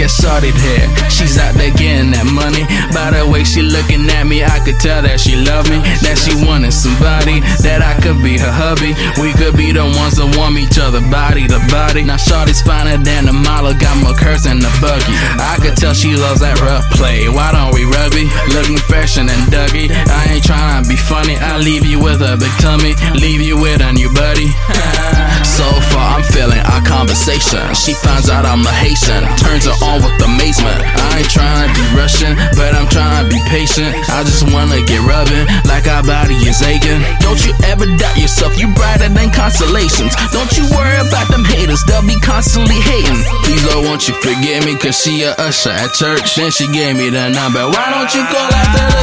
at Shorty there. She's out there getting that money. By the way she looking at me, I could tell that she love me. That she wanted somebody, that I could be her hubby. We could be the ones that warm each other body to body. Now Shorty's finer than a model, got more curves than the buggy. I could tell she loves that rough play. Why don't we rugby? Looking fresher than Dougie. I ain't trying to be funny. I leave you with a big tummy, leave you with a new buddy. so far, I'm feeling our conversation. She finds out I'm a Haitian, turns her on with amazement. I ain't trying to be rushing, but I'm trying to be patient. I just wanna get rubbing like our body is aching. Don't you ever doubt yourself, you brighter than constellations. Don't you worry about them haters, they'll be constantly hating. Please, Lord, won't you forgive me, cause she a usher at church. Then she gave me the number. Why don't you call after the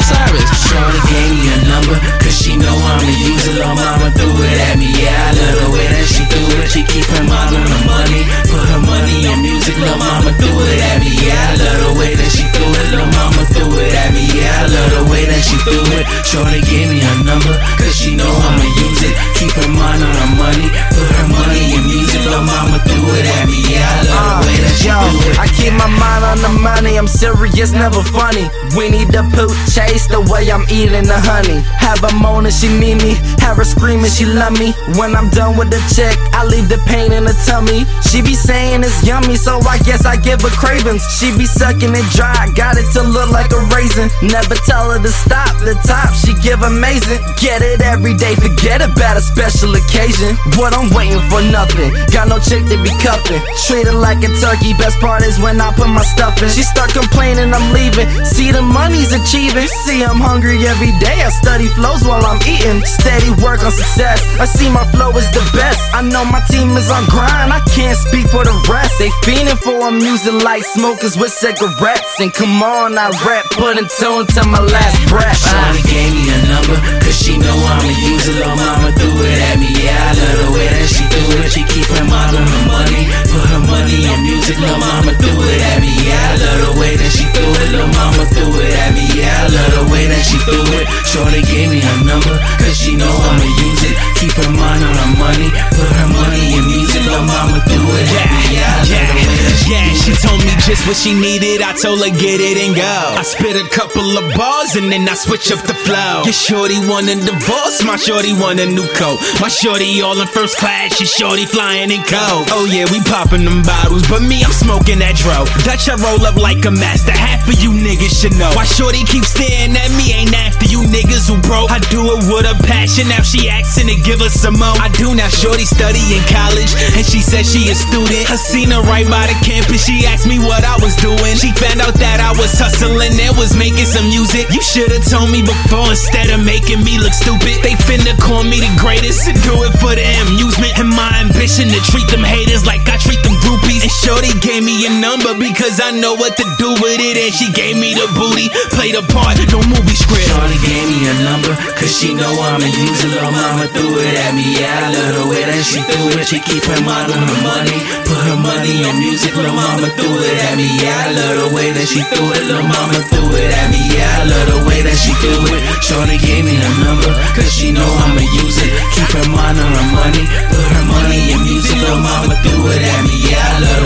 Lil' mama threw it at me, yeah, I love the way that she do it. Lil' mama threw it at me, yeah, I love the way that she do it. Shorty gave me a number, cause she know I'ma use it. Keep her mind on her money, put her money in music. Lil' mama threw it at me, yeah, I love the uh, way that she do it. I keep my mind on the money, I'm serious, never funny. We need the poop chase the way I'm eating the honey. Have her moaning, she need me. Have her screaming, she love me. When I'm done with the check, I leave the pain in her tummy. She be saying it's yummy, so I guess I give her cravings. She be sucking it dry, got it to look like a raisin. Never tell her to stop, the top she give amazing. Get it every day, forget about a special occasion. What I'm waiting for nothing. Got no chick to be cuffing. Treat her like a turkey, best part is when I put my stuff in. She start complaining I'm leaving. See the money's achieving. See I'm hungry every day. I study flows while I'm eating. Steady work on success. I see my flow is the best. I know my team is on grind. I can't speak for the rest. They fiending for a music like smokers with cigarettes. And come on, I rap, put in tune to my last breath. Shawty gave me a number, cause she know I'ma use it. Lil' mama threw it at me, yeah, what she needed. I told her get it and go. I spit a couple of bars and then I switch up the flow. Your shorty want a divorce, my shorty want a new coat. My shorty all in first class, your shorty flying in cold. Oh yeah, we popping them bottles, but me I'm smoking that dro. Dutch I roll up like a master. Half of you niggas should know. Why shorty keep staring at me? Ain't after you niggas who broke. I do it with a passion. Now she asking to give us some more. I do now. Shorty study in college, and she said she a student. I seen her right by the campus. She asked me what I was doing. She found out that I was hustling and was making some music. You should've told me before instead of making me look stupid. They finna call me the greatest and do it for the amusement. And my ambition to treat them haters like I treat them groupies. And Shorty gave me a number because I know what to do with it. And she gave me the booty, played a part, no movie script. Shorty gave me a number, cause she know I'ma use it. Lil' mama threw it at me, yeah, I love the way that she threw it. She keep her mind on her money, put her money in music. Lil' mama threw it at me, yeah, I love the way that she threw it. Lil' mama threw it at me, yeah, I love the way that she threw it. Shorty gave me a number, Cause she know I'ma use it. Keep her mind on her money Put her money in music. Little mama threw it at me Yeah, I love